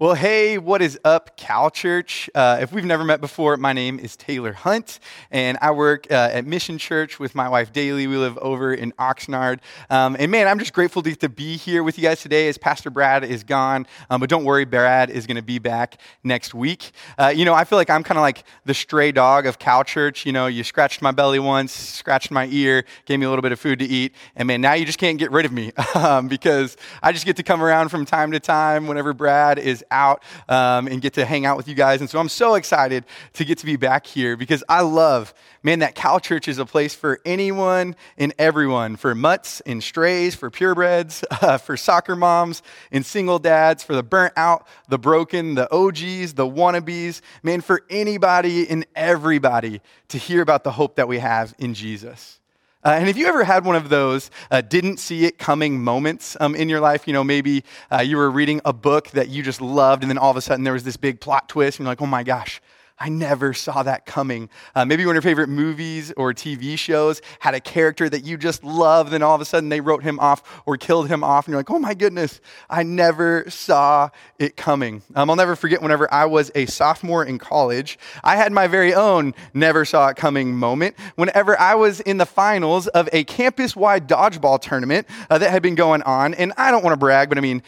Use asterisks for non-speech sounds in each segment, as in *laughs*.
Well, hey, what is up, Cal Church? Uh, if we've never met before, my name is Taylor Hunt, and I work uh, at Mission Church with my wife Daly. We live over in Oxnard. Um, and man, I'm just grateful to, to, be here with you guys today as Pastor Brad is gone. Um, but don't worry, Brad is going to be back next week. Uh, you know, I feel like I'm kind of like the stray dog of Cal Church. You know, you scratched my belly once, scratched my ear, gave me a little bit of food to eat, and man, now you just can't get rid of me *laughs* um, because I just get to come around from time to time whenever Brad is out um, and get to hang out with you guys. And so I'm so excited to get to be back here because I love, man, that Cal Church is a place for anyone and everyone, for mutts and strays, for purebreds, uh, *laughs* for soccer moms and single dads, for the burnt out, the broken, the OGs, the wannabes, man, for anybody and everybody to hear about the hope that we have in Jesus. Uh, and if you ever had one of those uh, didn't see it coming moments um, in your life, you know, maybe uh, you were reading a book that you just loved, and then all of a sudden there was this big plot twist, and you're like, oh my gosh, I never saw that coming. Uh, maybe one of your favorite movies or TV shows had a character that you just loved, and all of a sudden they wrote him off or killed him off, and you're like, oh my goodness, I never saw it coming. Um, I'll never forget whenever I was a sophomore in college, I had my very own never saw it coming moment. Whenever I was in the finals of a campus wide dodgeball tournament uh, that had been going on, and I don't want to brag, but I mean,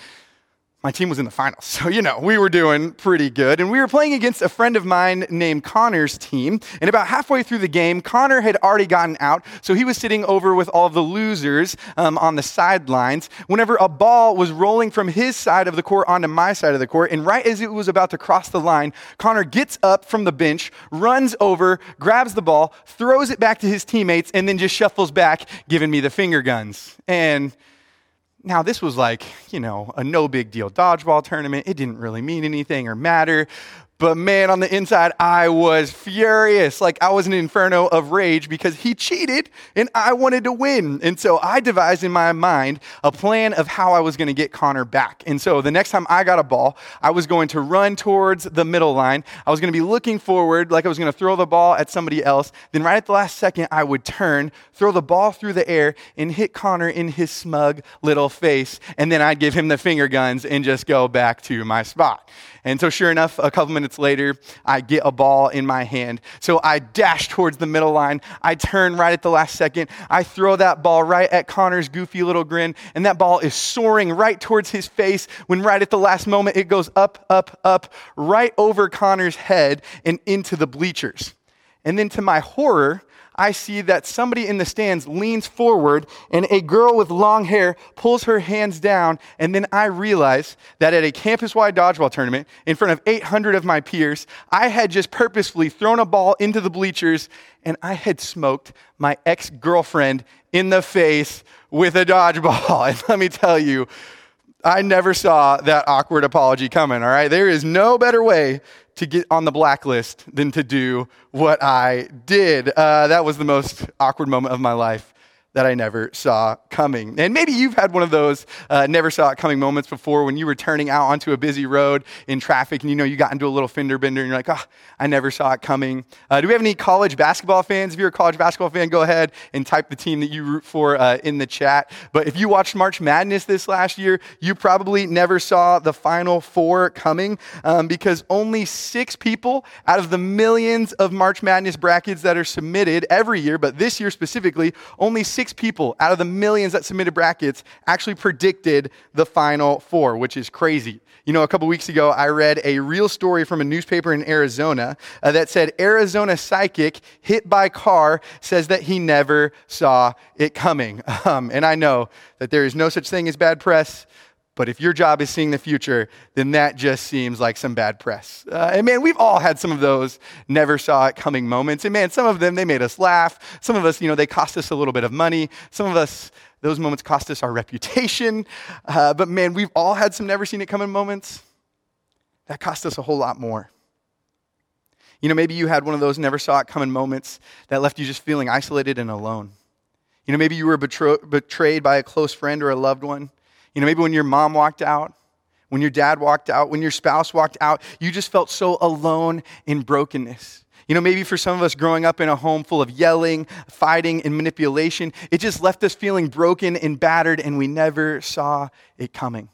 my team was in the finals. *laughs* So, you know, we were doing pretty good. And we were playing against a friend of mine named Connor's team. And about halfway through the game, Connor had already gotten out. So he was sitting over with all the losers um, on the sidelines. Whenever a ball was rolling from his side of the court onto my side of the court, and right as it was about to cross the line, Connor gets up from the bench, runs over, grabs the ball, throws it back to his teammates, and then just shuffles back, giving me the finger guns. And now, this was like, you know, a no big deal dodgeball tournament. It didn't really mean anything or matter. But man, on the inside, I was furious. Like I was an inferno of rage because he cheated and I wanted to win. And so I devised in my mind a plan of how I was going to get Connor back. And so the next time I got a ball, I was going to run towards the middle line. I was going to be looking forward like I was going to throw the ball at somebody else. Then right at the last second, I would turn, throw the ball through the air and hit Connor in his smug little face. And then I'd give him the finger guns and just go back to my spot. And so, sure enough, a couple minutes later, I get a ball in my hand. So I dash towards the middle line. I turn right at the last second. I throw that ball right at Connor's goofy little grin, and that ball is soaring right towards his face when right at the last moment it goes up, up, up, right over Connor's head and into the bleachers. And then to my horror, I see that somebody in the stands leans forward and a girl with long hair pulls her hands down. And then I realize that at a campus wide dodgeball tournament in front of 800 of my peers, I had just purposefully thrown a ball into the bleachers and I had smoked my ex girlfriend in the face with a dodgeball. *laughs* And let me tell you, I never saw that awkward apology coming, all right? There is no better way to get on the blacklist than to do what I did. Uh, that was the most awkward moment of my life that I never saw coming. And maybe you've had one of those uh, never saw it coming moments before when you were turning out onto a busy road in traffic and you know you got into a little fender bender and you're like, oh, I never saw it coming. Uh, do we have any college basketball fans? If you're a college basketball fan, go ahead and type the team that you root for uh, in the chat. But if you watched March Madness this last year, you probably never saw the Final Four coming um, because only six people out of the millions of March Madness brackets that are submitted every year, but this year specifically, only six six people out of the millions that submitted brackets actually predicted the final four, which is crazy. You know, a couple weeks ago, I read a real story from a newspaper in Arizona uh, that said Arizona psychic hit by car says that he never saw it coming. *laughs* Um, and I know that there is no such thing as bad press. But if your job is seeing the future, then that just seems like some bad press. Uh, and man, we've all had some of those never saw it coming moments. And man, some of them, they made us laugh. Some of us, you know, they cost us a little bit of money. Some of us, those moments cost us our *laughs* reputation. Uh, but man, we've all had some never seen it coming moments that cost us a whole lot more. You know, maybe you had one of those never saw it coming moments that left you just feeling isolated and alone. You know, maybe you were betro- betrayed by a close friend or a loved one. You know, maybe when your mom walked out, when your dad walked out, when your spouse walked out, you just felt so alone in brokenness. You know, maybe for some of us growing up in a home full of yelling, fighting, and manipulation, it just left us feeling broken and battered, and we never saw it coming.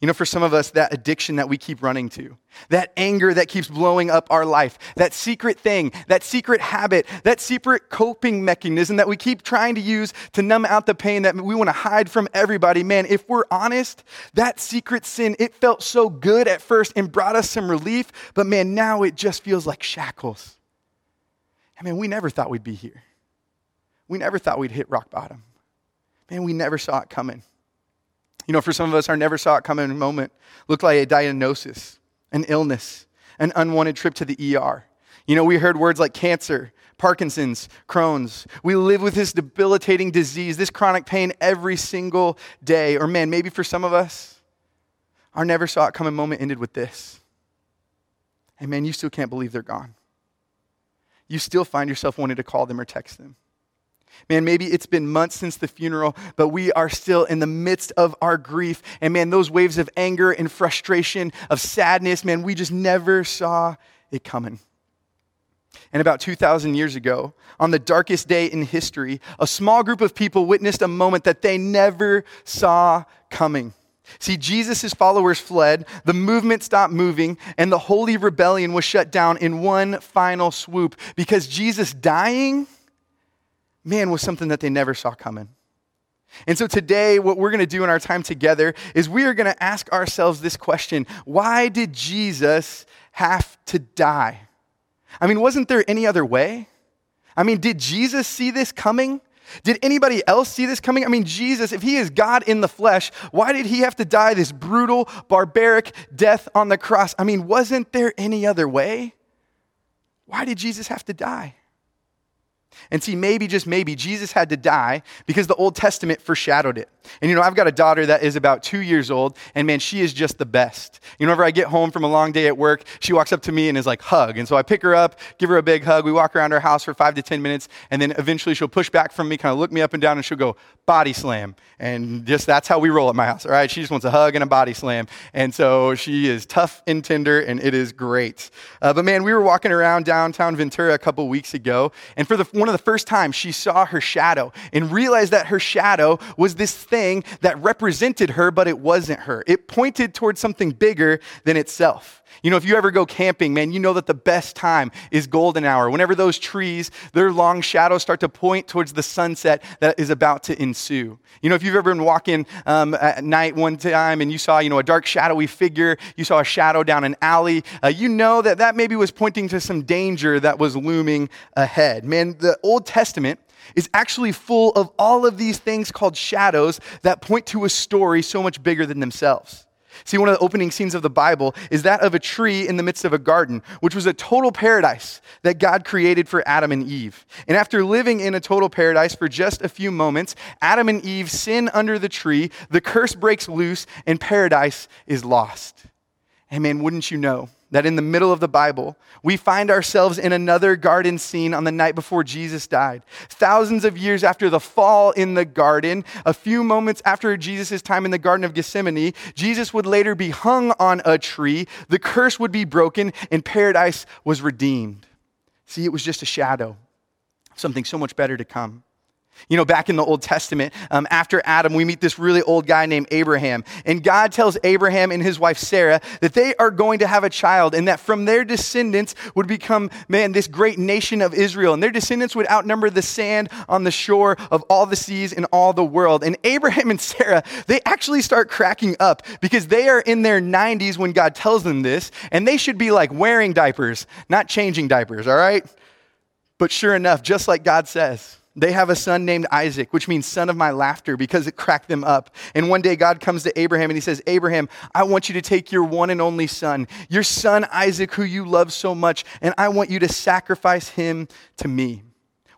You know, for some of us, that addiction that we keep running to, that anger that keeps blowing up our life, that secret thing, that secret habit, that secret coping mechanism that we keep trying to use to numb out the pain that we want to hide from everybody, man, if we're honest, that secret sin, it felt so good at first and brought us some relief, but man, now it just feels like shackles. I mean, we never thought we'd be here. We never thought we'd hit rock bottom. Man, we never saw it coming. You know, for some of us, our never saw it coming moment looked like a diagnosis, an illness, an unwanted trip to the ER. You know, we heard words like cancer, Parkinson's, Crohn's. We live with this debilitating disease, this chronic pain every single day. Or, man, maybe for some of us, our never saw it coming moment ended with this. And, man, you still can't believe they're gone. You still find yourself wanting to call them or text them. Man, maybe it's been months since the funeral, but we are still in the midst of our grief. And man, those waves of anger and frustration, of sadness, man, we just never saw it coming. And about 2,000 years ago, on the darkest day in history, a small group of people witnessed a moment that they never saw coming. See, Jesus' followers fled, the movement stopped moving, and the holy rebellion was shut down in one final swoop because Jesus dying man, was something that they never saw coming. And so today, what we're going to do in our time together is we are going to ask ourselves this question Why did Jesus have to die? I mean, wasn't there any other way? I mean, did Jesus see this coming? Did anybody else see this coming? I mean, Jesus, if he is God in the flesh, why did he have to die this brutal, barbaric death on the cross? I mean, wasn't there any other way? Why did Jesus have to die? And see, maybe, just maybe, Jesus had to die because the Old Testament foreshadowed it. And you know, I've got a daughter that is about two years old, and man, she is just the best. You know, whenever I get home from a long day at work, she walks up to me and is like, hug. And so I pick her up, give her a big hug. We walk around our house for five to 10 minutes, and then eventually she'll push back from me, kind of look me up and down, and she'll go, body slam. And just that's how we roll at my house, all right? She just wants a hug and a body slam. And so she is tough and tender, and it is great. Uh, but man, we were walking around downtown Ventura a couple weeks ago, and for the, one of the first times, she saw her shadow and realized that her shadow was this thing that represented her, but it wasn't her. It pointed towards something bigger than itself. You know, if you ever go camping, man, you know that the best time is golden hour. Whenever those trees, their long shadows start to point towards the sunset that is about to ensue. You know, if you've ever been walking um, at night one time and you saw, you know, a dark shadowy figure, you saw a shadow down an alley, uh, you know that that maybe was pointing to some danger that was looming ahead. Man, the Old Testament is actually full of all of these things called shadows that point to a story so much bigger than themselves. See, one of the opening scenes of the Bible is that of a tree in the midst of a garden, which was a total paradise that God created for Adam and Eve. And after living in a total paradise for just a few moments, Adam and Eve sin under the tree, the curse breaks loose, and paradise is lost. And man, wouldn't you know? That in the middle of the Bible, we find ourselves in another garden scene on the night before Jesus died. Thousands of years after the fall in the garden, a few moments after Jesus' time in the Garden of Gethsemane, Jesus would later be hung on a tree, the curse would be broken, and paradise was redeemed. See, it was just a shadow, something so much better to come. You know, back in the Old Testament, um, after Adam, we meet this really old guy named Abraham. And God tells Abraham and his wife Sarah that they are going to have a child and that from their descendants would become, man, this great nation of Israel. And their descendants would outnumber the sand on the shore of all the seas in all the world. And Abraham and Sarah, they actually start cracking up because they are in their 90s when God tells them this. And they should be like wearing diapers, not changing diapers, all right? But sure enough, just like God says, they have a son named Isaac, which means son of my laughter because it cracked them up. And one day God comes to Abraham and he says, Abraham, I want you to take your one and only son, your son Isaac, who you love so much, and I want you to sacrifice him to me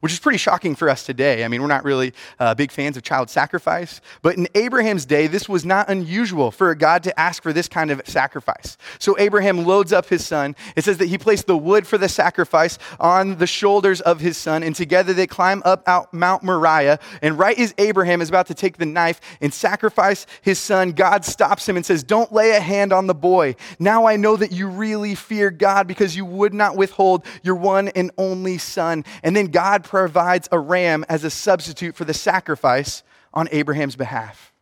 which is pretty shocking for us today. I mean, we're not really uh, big fans of child sacrifice, but in Abraham's day, this was not unusual for a God to ask for this kind of sacrifice. So Abraham loads up his son. It says that he placed the wood for the sacrifice on the shoulders of his son, and together they climb up out Mount Moriah. And right as Abraham is about to take the knife and sacrifice his son, God stops him and says, Don't lay a hand on the boy. Now I know that you really fear God because you would not withhold your one and only son. And then God provides a ram as a substitute for the sacrifice on Abraham's behalf.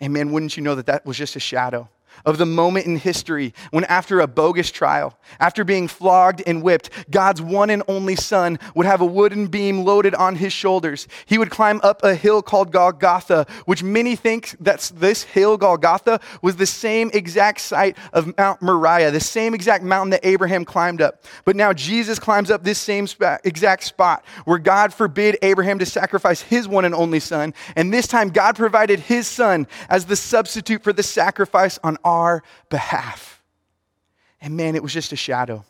And man, wouldn't you know that that was just a shadow of the moment in history when, after a bogus trial, after being flogged and whipped, God's one and only Son would have a wooden beam loaded on his shoulders. He would climb up a hill called Golgotha, which many think that this hill, Golgotha, was the same exact site of Mount Moriah, the same exact mountain that Abraham climbed up. But now Jesus climbs up this same spot, exact spot where God forbid Abraham to sacrifice his one and only Son. And this time, God provided his Son as the substitute for the sacrifice on our behalf. And man, it was just a shadow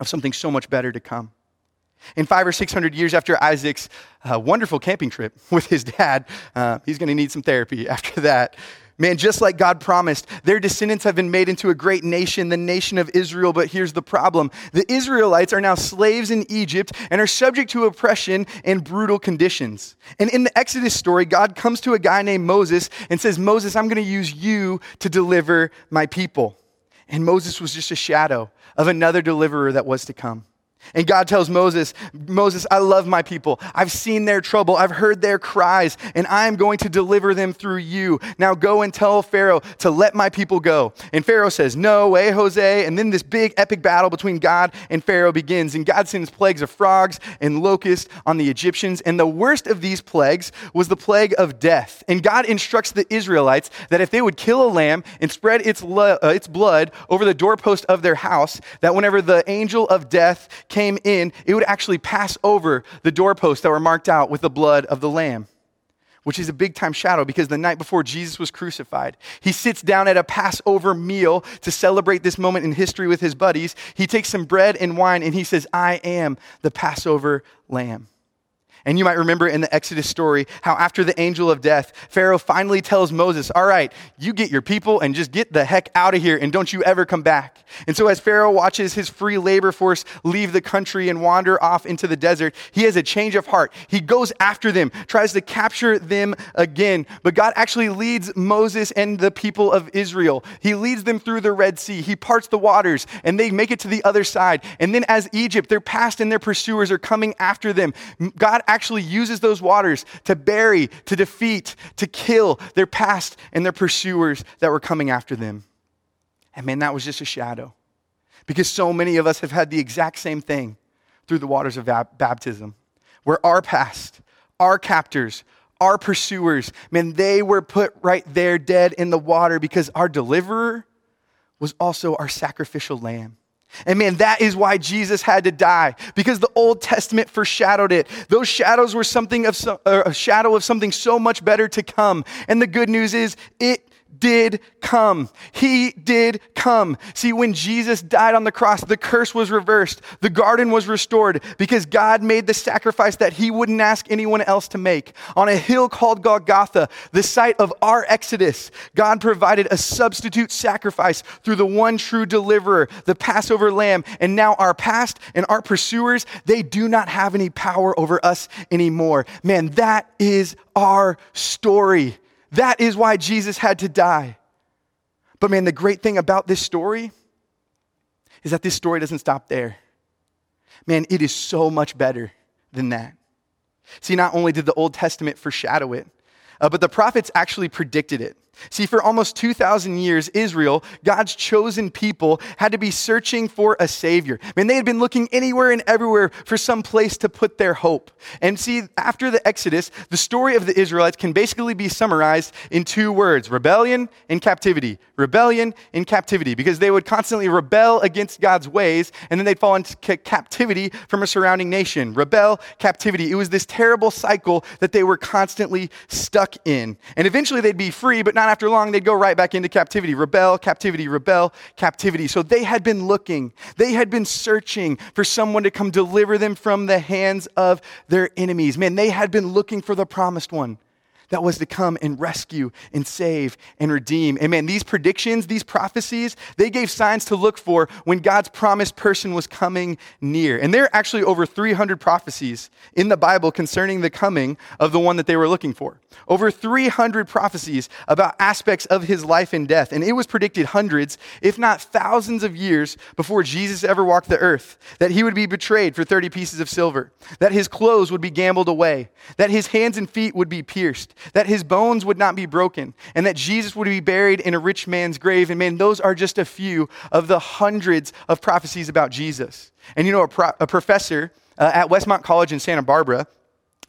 of something so much better to come. In five or six hundred years after Isaac's uh, wonderful camping trip *laughs* with his dad, uh, he's going to need some therapy after that. Man, just like God promised, their descendants have been made into a great nation, the nation of Israel. But here's the problem the Israelites are now slaves in Egypt and are subject to oppression and brutal conditions. And in the Exodus story, God comes to a guy named Moses and says, Moses, I'm going to use you to deliver my people. And Moses was just a shadow of another deliverer that was to come. And God tells Moses, Moses, I love my people. I've seen their trouble. I've heard their cries, and I am going to deliver them through you. Now go and tell Pharaoh to let my people go. And Pharaoh says, No way, Jose. And then this big epic battle between God and Pharaoh begins. And God sends plagues of frogs and locusts on the Egyptians. And the worst of these plagues was the plague of death. And God instructs the Israelites that if they would kill a lamb and spread its, lo- uh, its blood over the doorpost of their house, that whenever the angel of death came in, it would actually pass over the doorposts that were marked out with the blood of the Lamb, which is a big time shadow because the night before Jesus was crucified, he sits down at a Passover meal to celebrate this moment in history with his buddies. He takes some bread and wine and he says, I am the Passover Lamb. And you might remember in the Exodus story how after the angel of death, Pharaoh finally tells Moses, All right, you get your people and just get the heck out of here and don't you ever come back. And so as Pharaoh watches his free labor force leave the country and wander off into the desert, he has a change of heart. He goes after them, tries to capture them again. But God actually leads Moses and the people of Israel. He leads them through the Red Sea. He parts the waters and they make it to the other side. And then as Egypt, their past and their pursuers are coming after them, God actually uses those waters to bury, to defeat, to kill their past and their pursuers that were coming after them. And man, that was just a shadow. Because so many of us have had the exact same thing through the waters of baptism, where our past, our captors, our pursuers, man, they were put right there dead in the water because our deliverer was also our sacrificial lamb. And man, that is why Jesus had to die, because the Old Testament foreshadowed it. Those shadows were something of so, a shadow of something so much better to come. And the good news is, it did come. He did come. See, when Jesus died on the cross, the curse was reversed. The garden was restored because God made the sacrifice that he wouldn't ask anyone else to make. On a hill called Golgotha, the site of our exodus, God provided a substitute sacrifice through the one true deliverer, the Passover lamb. And now our past and our pursuers, they do not have any power over us anymore. Man, that is our story. That is why Jesus had to die. But man, the great thing about this story is that this story doesn't stop there. Man, it is so much better than that. See, not only did the Old Testament foreshadow it, uh, but the prophets actually predicted it. See, for almost 2,000 years, Israel, God's chosen people, had to be searching for a Savior. I mean, they had been looking anywhere and everywhere for some place to put their hope. And see, after the Exodus, the story of the Israelites can basically be summarized in two words rebellion and captivity. Rebellion and captivity, because they would constantly rebel against God's ways, and then they'd fall into captivity from a surrounding nation. Rebel, captivity. It was this terrible cycle that they were constantly stuck in. And eventually they'd be free, but not not after long, they'd go right back into captivity. Rebel, captivity, rebel, captivity. So they had been looking, they had been searching for someone to come deliver them from the hands of their enemies. Man, they had been looking for the promised one that was to come and rescue and save and redeem. And man, these predictions, these prophecies, they gave signs to look for when God's promised person was coming near. And there are actually over 300 prophecies in the Bible concerning the coming of the one that they were looking for. Over 300 prophecies about aspects of his life and death. And it was predicted hundreds, if not thousands of years before Jesus ever walked the earth, that he would be betrayed for 30 pieces of silver, that his clothes would be gambled away, that his hands and feet would be pierced that his bones would not be broken, and that Jesus would be buried in a rich man's grave. And man, those are just a few of the hundreds of prophecies about Jesus. And you know, a, pro- a professor uh, at Westmont College in Santa Barbara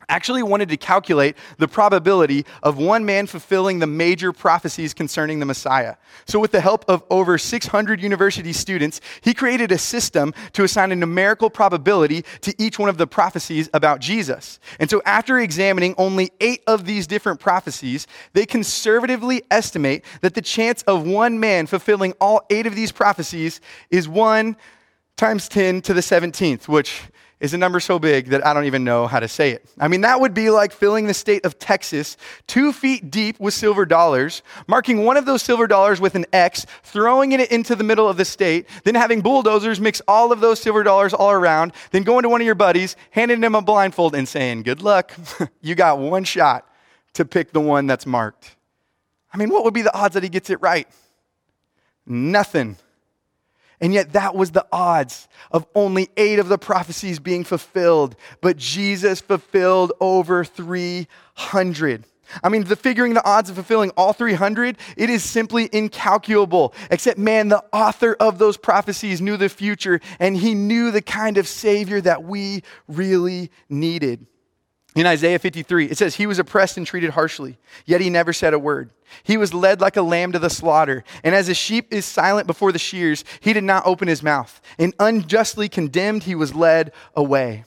actually wanted to calculate the probability of one man fulfilling the major prophecies concerning the Messiah. So, with the help of over 600 university students, he created a system to assign a numerical probability to each one of the prophecies about Jesus. And so, after examining only eight of these different prophecies, they conservatively estimate that the chance of one man fulfilling all eight of these prophecies is 1 times 10 to the 17th, which is a number so big that I don't even know how to say it. I mean, that would be like filling the state of Texas two feet deep with silver dollars, marking one of those silver dollars with an X, throwing it into the middle of the state, then having bulldozers mix all of those silver dollars all around, then going to one of your buddies, handing him a blindfold, and saying, Good luck. *laughs* you got one shot to pick the one that's marked. I mean, what would be the odds that he gets it right? Nothing. And yet, that was the odds of only eight of the prophecies being fulfilled. But Jesus fulfilled over 300. I mean, the figuring the odds of fulfilling all 300, it is simply incalculable. Except, man, the author of those prophecies knew the future, and he knew the kind of Savior that we really needed. In Isaiah 53, it says, He was oppressed and treated harshly, yet he never said a word. He was led like a lamb to the slaughter, and as a sheep is silent before the shears, he did not open his mouth. And unjustly condemned, he was led away.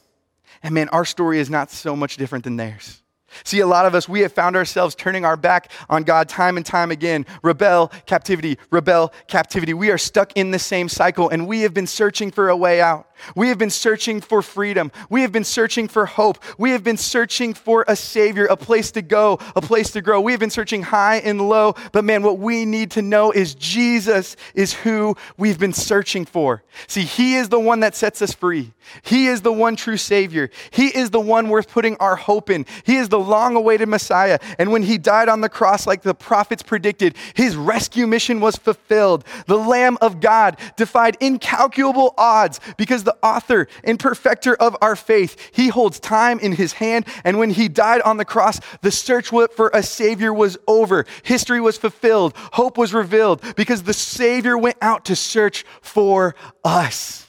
And man, our story is not so much different than theirs. See, a lot of us, we have found ourselves turning our back on God time and time again. Rebel, captivity, rebel, captivity. We are stuck in the same cycle, and we have been searching for a way out. We have been searching for freedom. We have been searching for hope. We have been searching for a Savior, a place to go, a place to grow. We have been searching high and low, but man, what we need to know is Jesus is who we've been searching for. See, He is the one that sets us free. He is the one true Savior. He is the one worth putting our hope in. He is the long awaited Messiah. And when he died on the cross, like the prophets predicted, his rescue mission was fulfilled. The Lamb of God defied incalculable odds because the author and perfecter of our faith, he holds time in his hand. And when he died on the cross, the search for a Savior was over. History was fulfilled. Hope was revealed because the Savior went out to search for us.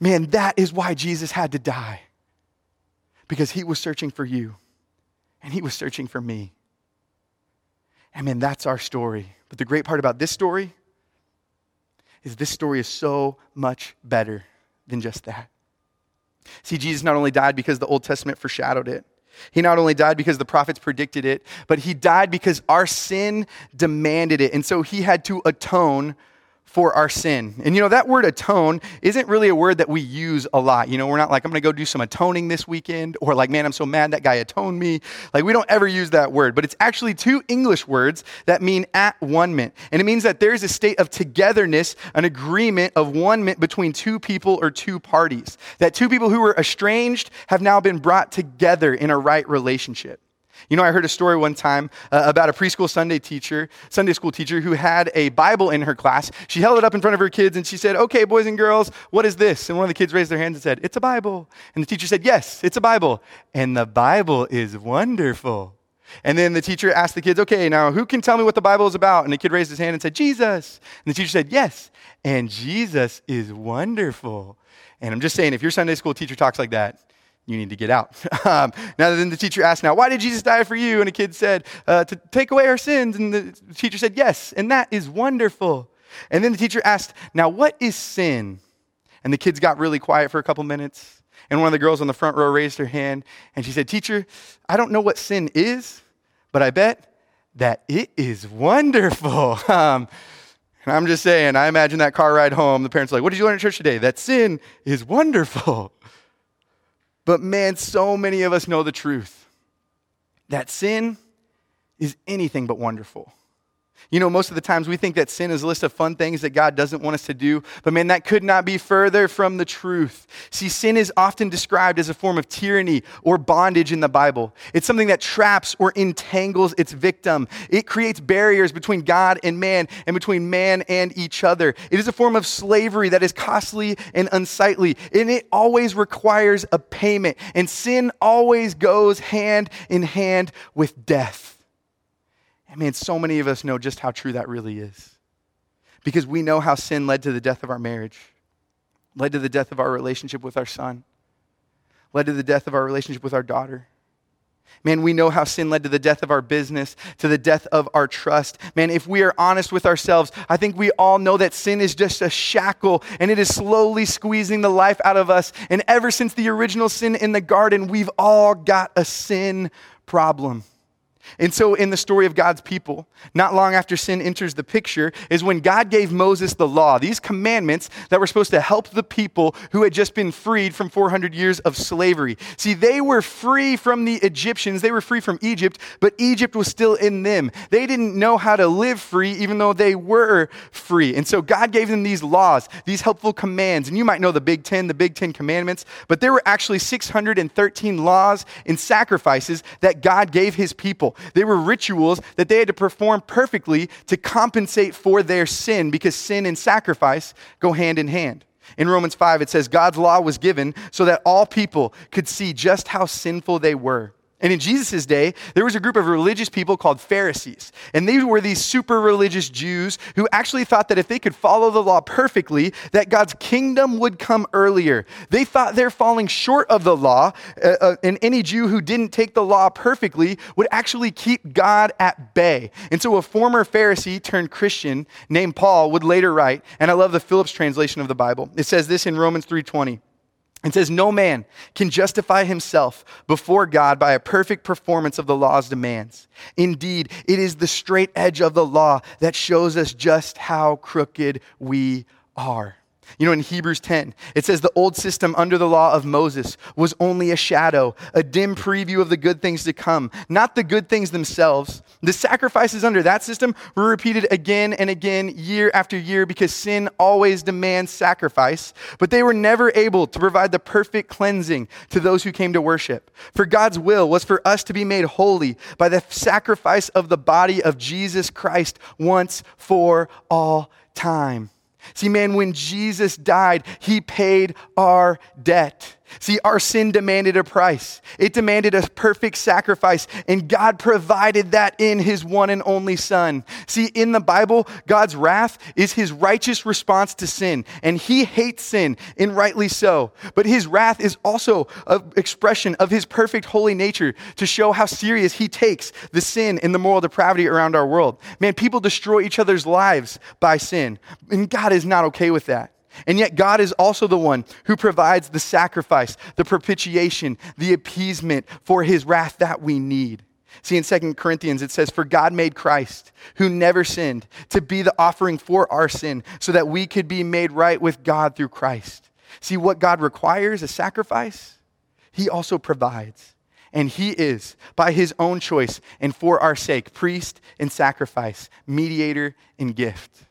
Man, that is why Jesus had to die because he was searching for you and he was searching for me. And man, that's our story. But the great part about this story is this story is so much better than just that. See, Jesus not only died because the Old Testament foreshadowed it, he not only died because the prophets predicted it, but he died because our sin demanded it. And so he had to atone for our sin. And you know, that word atone isn't really a word that we use a lot. You know, we're not like, I'm going to go do some atoning this weekend, or like, man, I'm so mad that guy atoned me. Like, we don't ever use that word, but it's actually two English words that mean at one ment. And it means that there's a state of togetherness, an agreement of one ment between two people or two parties. That two people who were estranged have now been brought together in a right relationship. You know, I heard a story one time uh, about a preschool Sunday teacher, Sunday school teacher, who had a Bible in her class. She held it up in front of her kids and she said, Okay, boys and girls, what is this? And one of the kids raised their hands and said, It's a Bible. And the teacher said, Yes, it's a Bible. And the Bible is wonderful. And then the teacher asked the kids, Okay, now who can tell me what the Bible is about? And the kid raised his hand and said, Jesus. And the teacher said, Yes. And Jesus is wonderful. And I'm just saying, if your Sunday school teacher talks like that, you need to get out. *laughs* um, now, then the teacher asked, Now, why did Jesus die for you? And a kid said, uh, To take away our sins. And the teacher said, Yes, and that is wonderful. And then the teacher asked, Now, what is sin? And the kids got really quiet for a couple minutes. And one of the girls on the front row raised her hand and she said, Teacher, I don't know what sin is, but I bet that it is wonderful. *laughs* Um, and I'm just saying, I imagine that car ride home, the parents are like, What did you learn at church today? That sin is wonderful. *laughs* But man, so many of us know the truth that sin is anything but wonderful. You know, most of the times we think that sin is a list of fun things that God doesn't want us to do, but man, that could not be further from the truth. See, sin is often described as a form of tyranny or bondage in the Bible. It's something that traps or entangles its victim. It creates barriers between God and man and between man and each other. It is a form of slavery that is costly and unsightly, and it always requires a payment. And sin always goes hand in hand with death. I mean, so many of us know just how true that really is. Because we know how sin led to the death of our marriage, led to the death of our relationship with our son, led to the death of our relationship with our daughter. Man, we know how sin led to the death of our business, to the death of our trust. Man, if we are honest with ourselves, I think we all know that sin is just a shackle and it is slowly squeezing the life out of us. And ever since the original sin in the garden, we've all got a sin problem. And so, in the story of God's people, not long after sin enters the picture, is when God gave Moses the law, these commandments that were supposed to help the people who had just been freed from 400 years of slavery. See, they were free from the Egyptians, they were free from Egypt, but Egypt was still in them. They didn't know how to live free, even though they were free. And so, God gave them these laws, these helpful commands. And you might know the Big Ten, the Big Ten Commandments, but there were actually 613 laws and sacrifices that God gave his people. They were rituals that they had to perform perfectly to compensate for their sin because sin and sacrifice go hand in hand. In Romans 5, it says, God's law was given so that all people could see just how sinful they were. And in Jesus' day, there was a group of religious people called Pharisees. And they were these super religious Jews who actually thought that if they could follow the law perfectly, that God's kingdom would come earlier. They thought they're falling short of the law, uh, uh, and any Jew who didn't take the law perfectly would actually keep God at bay. And so a former Pharisee turned Christian named Paul would later write, and I love the Phillips translation of the Bible. It says this in Romans 3:20. It says, No man can justify himself before God by a perfect performance of the law's demands. Indeed, it is the straight edge of the law that shows us just how crooked we are. You know, in Hebrews 10, it says the old system under the law of Moses was only a shadow, a dim preview of the good things to come, not the good things themselves. The sacrifices under that system were repeated again and again, year after year, because sin always demands sacrifice, but they were never able to provide the perfect cleansing to those who came to worship. For God's will was for us to be made holy by the sacrifice of the body of Jesus Christ once for all time. See, man, when Jesus died, he paid our debt. See, our sin demanded a price. It demanded a perfect sacrifice, and God provided that in his one and only Son. See, in the Bible, God's wrath is his righteous response to sin, and he hates sin, and rightly so. But his wrath is also an expression of his perfect holy nature to show how serious he takes the sin and the moral depravity around our world. Man, people destroy each other's lives by sin, and God is not okay with that. And yet, God is also the one who provides the sacrifice, the propitiation, the appeasement for his wrath that we need. See, in 2 Corinthians, it says, For God made Christ, who never sinned, to be the offering for our sin, so that we could be made right with God through Christ. See, what God requires, a sacrifice, he also provides. And he is, by his own choice and for our sake, priest and sacrifice, mediator and gift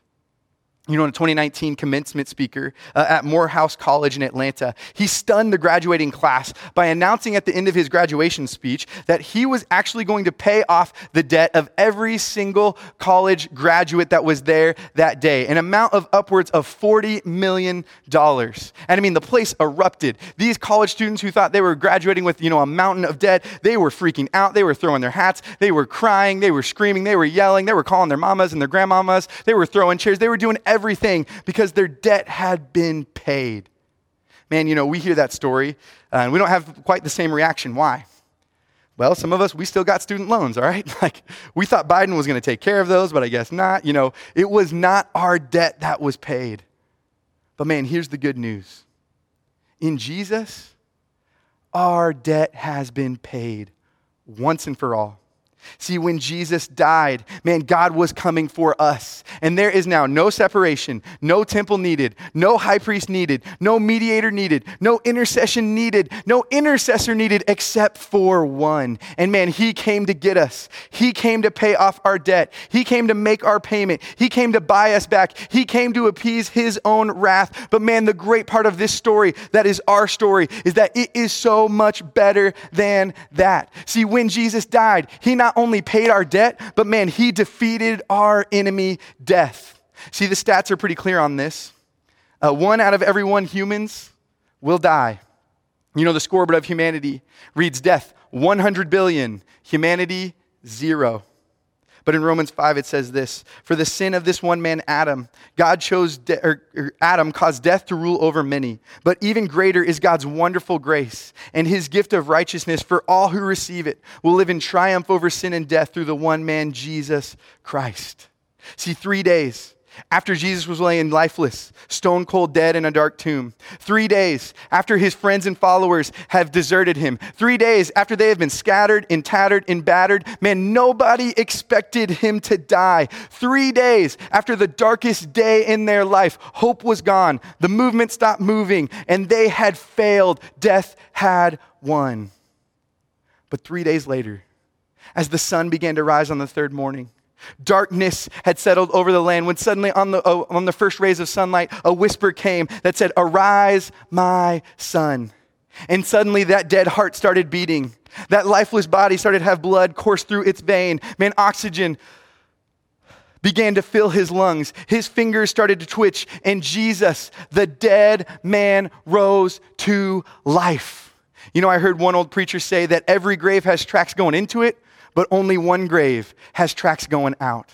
you know, in a 2019 commencement speaker uh, at Morehouse College in Atlanta, he stunned the graduating class by announcing at the end of his graduation speech that he was actually going to pay off the debt of every single college graduate that was there that day, an amount of upwards of $40 million. And I mean, the place erupted. These college students who thought they were graduating with, you know, a mountain of debt, they were freaking out. They were throwing their hats. They were crying. They were screaming. They were yelling. They were calling their mamas and their grandmamas. They were throwing chairs. They were doing everything because their debt had been paid. Man, you know, we hear that story uh, and we don't have quite the same reaction. Why? Well, some of us, we still got student loans, all right? *laughs* Like, we thought Biden was going to take care of those, but I guess not. You know, it was not our debt that was paid. But man, here's the good news in Jesus, our debt has been paid once and for all. See, when Jesus died, man, God was coming for us. And there is now no separation, no temple needed, no high priest needed, no mediator needed, no intercession needed, no intercessor needed except for one. And man, He came to get us. He came to pay off our debt. He came to make our payment. He came to buy us back. He came to appease His own wrath. But man, the great part of this story, that is our story, is that it is so much better than that. See, when Jesus died, He not only paid our debt, but man, he defeated our enemy, death. See, the stats are pretty clear on this. Uh, one out of every one humans will die. You know, the scoreboard of humanity reads death 100 billion, humanity zero. But in Romans 5, it says this For the sin of this one man, Adam, God chose, de- or, or Adam caused death to rule over many. But even greater is God's wonderful grace and his gift of righteousness for all who receive it will live in triumph over sin and death through the one man, Jesus Christ. See, three days after Jesus was laying lifeless, stone cold dead in a dark tomb. Three days after his friends and followers have deserted him. Three days after they have been scattered and tattered and battered. Man, nobody expected him to die. Three days after the darkest day in their life, hope was gone. The movement stopped moving and they had failed. Death had won. But three days later, as the sun began to rise on the third morning, Darkness had settled over the land when suddenly, on the, uh, on the first rays of sunlight, a whisper came that said, Arise, my son. And suddenly that dead heart started beating. That lifeless body started to have blood course through its vein. Man, oxygen began to fill his lungs. His fingers started to twitch, and Jesus, the dead man, rose to life. You know, I heard one old preacher say that every grave has tracks going into it, but only one grave has tracks going out.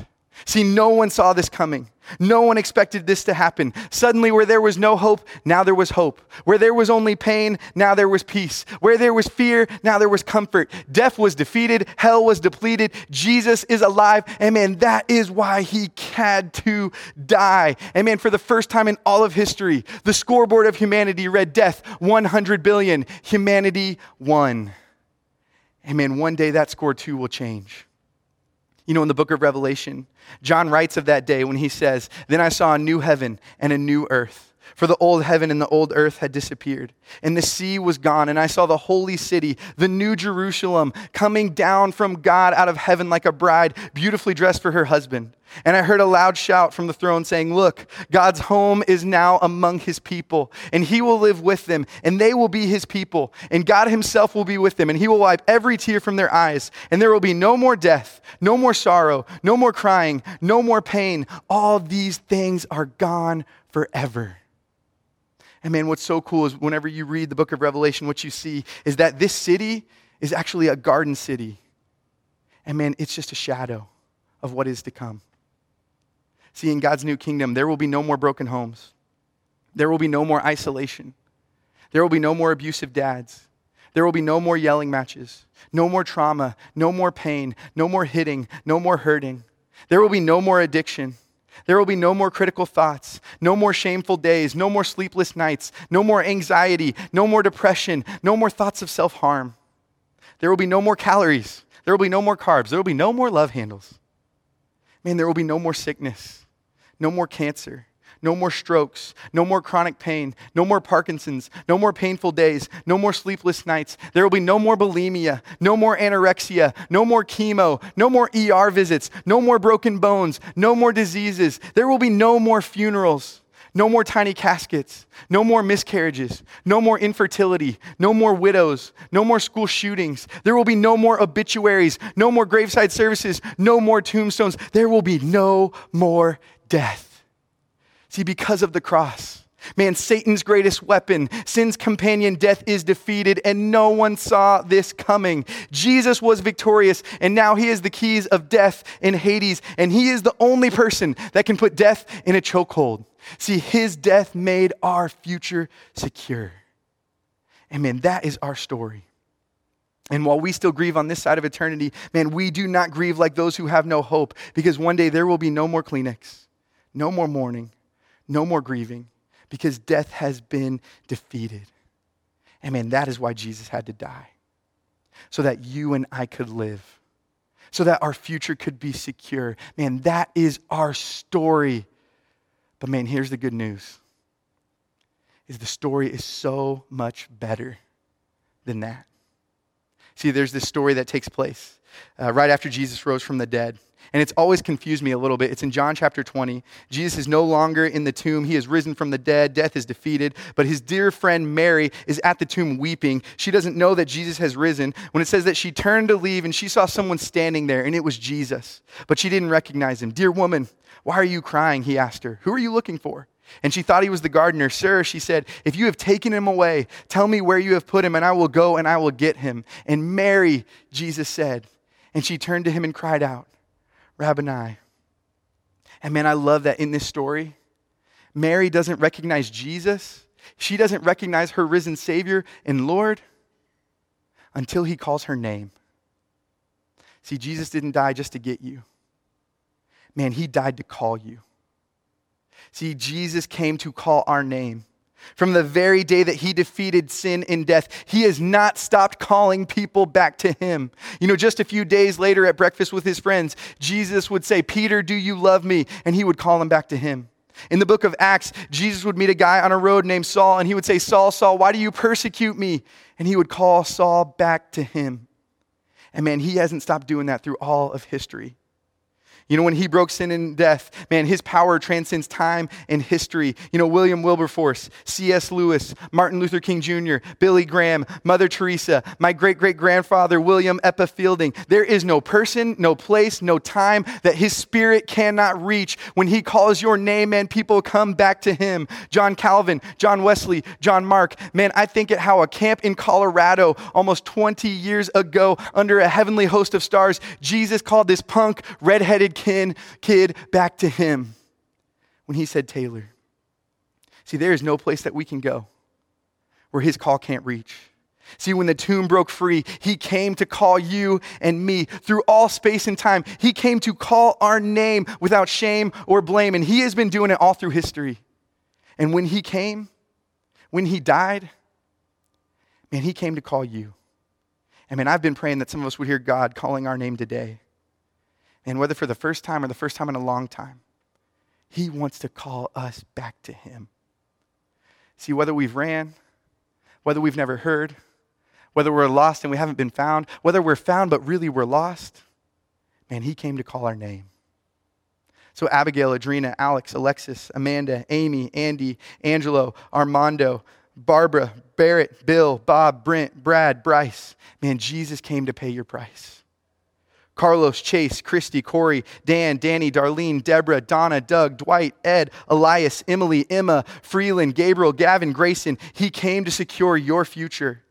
See, no one saw this coming. No one expected this to happen. Suddenly, where there was no hope, now there was hope. Where there was only pain, now there was peace. Where there was fear, now there was comfort. Death was defeated, hell was depleted. Jesus is alive. Amen. that is why he had to die. Amen. for the first time in all of history, the scoreboard of humanity read death 100 billion, humanity won. Amen. One day that score too will change. You know, in the book of Revelation, John writes of that day when he says, Then I saw a new heaven and a new earth. For the old heaven and the old earth had disappeared, and the sea was gone, and I saw the holy city, the new Jerusalem, coming down from God out of heaven like a bride, beautifully dressed for her husband. And I heard a loud shout from the throne saying, Look, God's home is now among his people, and he will live with them, and they will be his people, and God himself will be with them, and he will wipe every tear from their eyes, and there will be no more death, no more sorrow, no more crying, no more pain. All these things are gone forever. And man, what's so cool is whenever you read the book of Revelation, what you see is that this city is actually a garden city. And man, it's just a shadow of what is to come. See, in God's new kingdom, there will be no more broken homes. There will be no more isolation. There will be no more abusive dads. There will be no more yelling matches, no more trauma, no more pain, no more hitting, no more hurting. There will be no more addiction. There will be no more critical thoughts, no more shameful days, no more sleepless nights, no more anxiety, no more depression, no more thoughts of self harm. There will be no more calories. There will be no more carbs. There will be no more love handles. Man, there will be no more sickness, no more cancer, no more strokes, no more chronic pain, no more Parkinson's, no more painful days, no more sleepless nights. There will be no more bulimia, no more anorexia, no more chemo, no more ER visits, no more broken bones, no more diseases. There will be no more funerals. No more tiny caskets. No more miscarriages. No more infertility. No more widows. No more school shootings. There will be no more obituaries. No more graveside services. No more tombstones. There will be no more death. See, because of the cross, man, Satan's greatest weapon, sin's companion, death is defeated, and no one saw this coming. Jesus was victorious, and now he has the keys of death in Hades, and he is the only person that can put death in a chokehold. See, his death made our future secure. And man, that is our story. And while we still grieve on this side of eternity, man, we do not grieve like those who have no hope because one day there will be no more Kleenex, no more mourning, no more grieving because death has been defeated. And man, that is why Jesus had to die, so that you and I could live, so that our future could be secure. Man, that is our story. But man, here's the good news. Is the story is so much better than that. See, there's this story that takes place uh, right after Jesus rose from the dead. And it's always confused me a little bit. It's in John chapter 20. Jesus is no longer in the tomb. He has risen from the dead. Death is defeated. But his dear friend Mary is at the tomb weeping. She doesn't know that Jesus has risen. When it says that she turned to leave and she saw someone standing there, and it was Jesus. But she didn't recognize him. Dear woman, why are you crying? He asked her. Who are you looking for? And she thought he was the gardener. Sir, she said, if you have taken him away, tell me where you have put him, and I will go and I will get him. And Mary, Jesus said, and she turned to him and cried out, Rabboni. And man, I love that in this story, Mary doesn't recognize Jesus. She doesn't recognize her risen Savior and Lord until he calls her name. See, Jesus didn't die just to get you. Man, he died to call you. See, Jesus came to call our name. From the very day that he defeated sin and death, he has not stopped calling people back to him. You know, just a few days later at breakfast with his friends, Jesus would say, Peter, do you love me? And he would call him back to him. In the book of Acts, Jesus would meet a guy on a road named Saul, and he would say, Saul, Saul, why do you persecute me? And he would call Saul back to him. And man, he hasn't stopped doing that through all of history. You know, when he broke sin and death, man, his power transcends time and history. You know, William Wilberforce, C.S. Lewis, Martin Luther King Jr., Billy Graham, Mother Teresa, my great great grandfather, William Eppa Fielding. There is no person, no place, no time that his spirit cannot reach. When he calls your name, man, people come back to him. John Calvin, John Wesley, John Mark. Man, I think at how a camp in Colorado almost 20 years ago, under a heavenly host of stars, Jesus called this punk, redheaded kin, kid back to him when he said, Taylor. See, there is no place that we can go where his call can't reach. See, when the tomb broke free, he came to call you and me through all space and time. He came to call our name without shame or blame, and he has been doing it all through history. And when he came, when he died, man, he came to call you. I mean, I've been praying that some of us would hear God calling our name today. And whether for the first time or the first time in a long time, He wants to call us back to Him. See, whether we've ran, whether we've never heard, whether we're lost and we haven't been found, whether we're found but really we're lost, man, He came to call our name. So, Abigail, Adrena, Alex, Alexis, Amanda, Amy, Andy, Angelo, Armando, Barbara, Barrett, Bill, Bob, Brent, Brad, Bryce, man, Jesus came to pay your price. Carlos, Chase, Christy, Corey, Dan, Danny, Darlene, Deborah, Donna, Doug, Dwight, Ed, Elias, Emily, Emma, Freeland, Gabriel, Gavin, Grayson. He came to secure your future.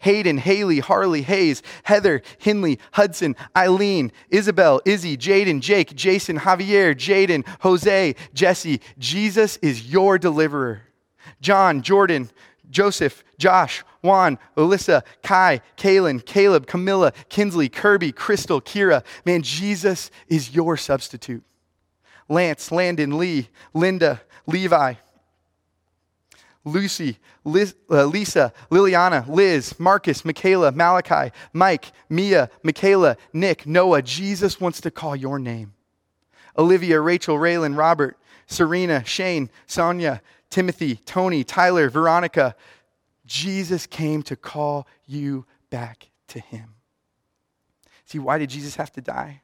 Hayden, Haley, Harley, Hayes, Heather, Hinley, Hudson, Eileen, Isabel, Izzy, Jaden, Jake, Jason, Javier, Jaden, Jose, Jesse. Jesus is your deliverer. John, Jordan, Joseph, Josh, Juan, Alyssa, Kai, Kaylin, Caleb, Camilla, Kinsley, Kirby, Crystal, Kira. Man, Jesus is your substitute. Lance, Landon, Lee, Linda, Levi, Lucy, Liz, uh, Lisa, Liliana, Liz, Marcus, Michaela, Malachi, Mike, Mia, Michaela, Nick, Noah. Jesus wants to call your name. Olivia, Rachel, Raylan, Robert, Serena, Shane, Sonia, Timothy, Tony, Tyler, Veronica. Jesus came to call you back to him. See, why did Jesus have to die?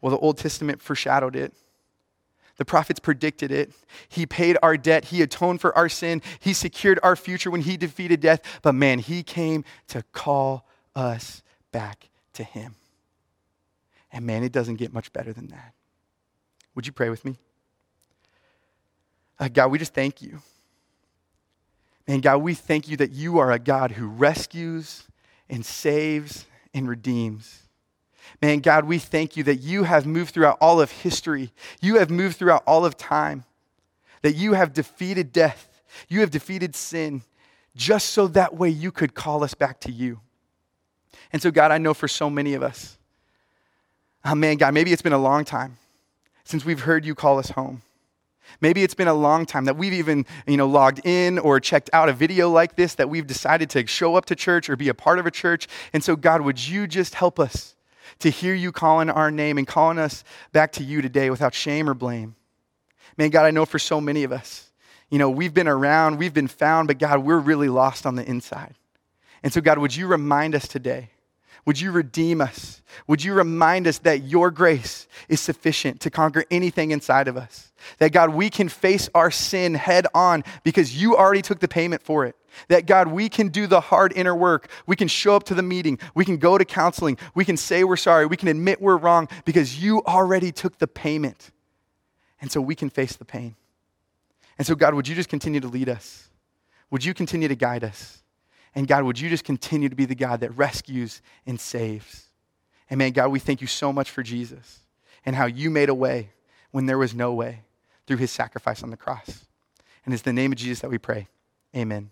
Well, the Old Testament foreshadowed it. The prophets predicted it. He paid our debt. He atoned for our sin. He secured our future when he defeated death. But man, he came to call us back to him. And man, it doesn't get much better than that. Would you pray with me? Uh, God, we just thank you. Man, God, we thank you that you are a God who rescues and saves and redeems. Man, God, we thank you that you have moved throughout all of history. You have moved throughout all of time. That you have defeated death. You have defeated sin just so that way you could call us back to you. And so, God, I know for so many of us, oh man, God, maybe it's been a long time since we've heard you call us home. Maybe it's been a long time that we've even, you know, logged in or checked out a video like this that we've decided to show up to church or be a part of a church. And so God, would you just help us to hear you calling our name and calling us back to you today without shame or blame. Man, God, I know for so many of us, you know, we've been around, we've been found, but God, we're really lost on the inside. And so, God, would you remind us today? Would you redeem us? Would you remind us that your grace is sufficient to conquer anything inside of us? That God, we can face our sin head on because you already took the payment for it. That God, we can do the hard inner work. We can show up to the meeting. We can go to counseling. We can say we're sorry. We can admit we're wrong because you already took the payment. And so we can face the pain. And so, God, would you just continue to lead us? Would you continue to guide us? And God, would you just continue to be the God that rescues and saves? And man, God, we thank you so much for Jesus and how you made a way when there was no way through his sacrifice on the cross. And it's the name of Jesus that we pray. Amen.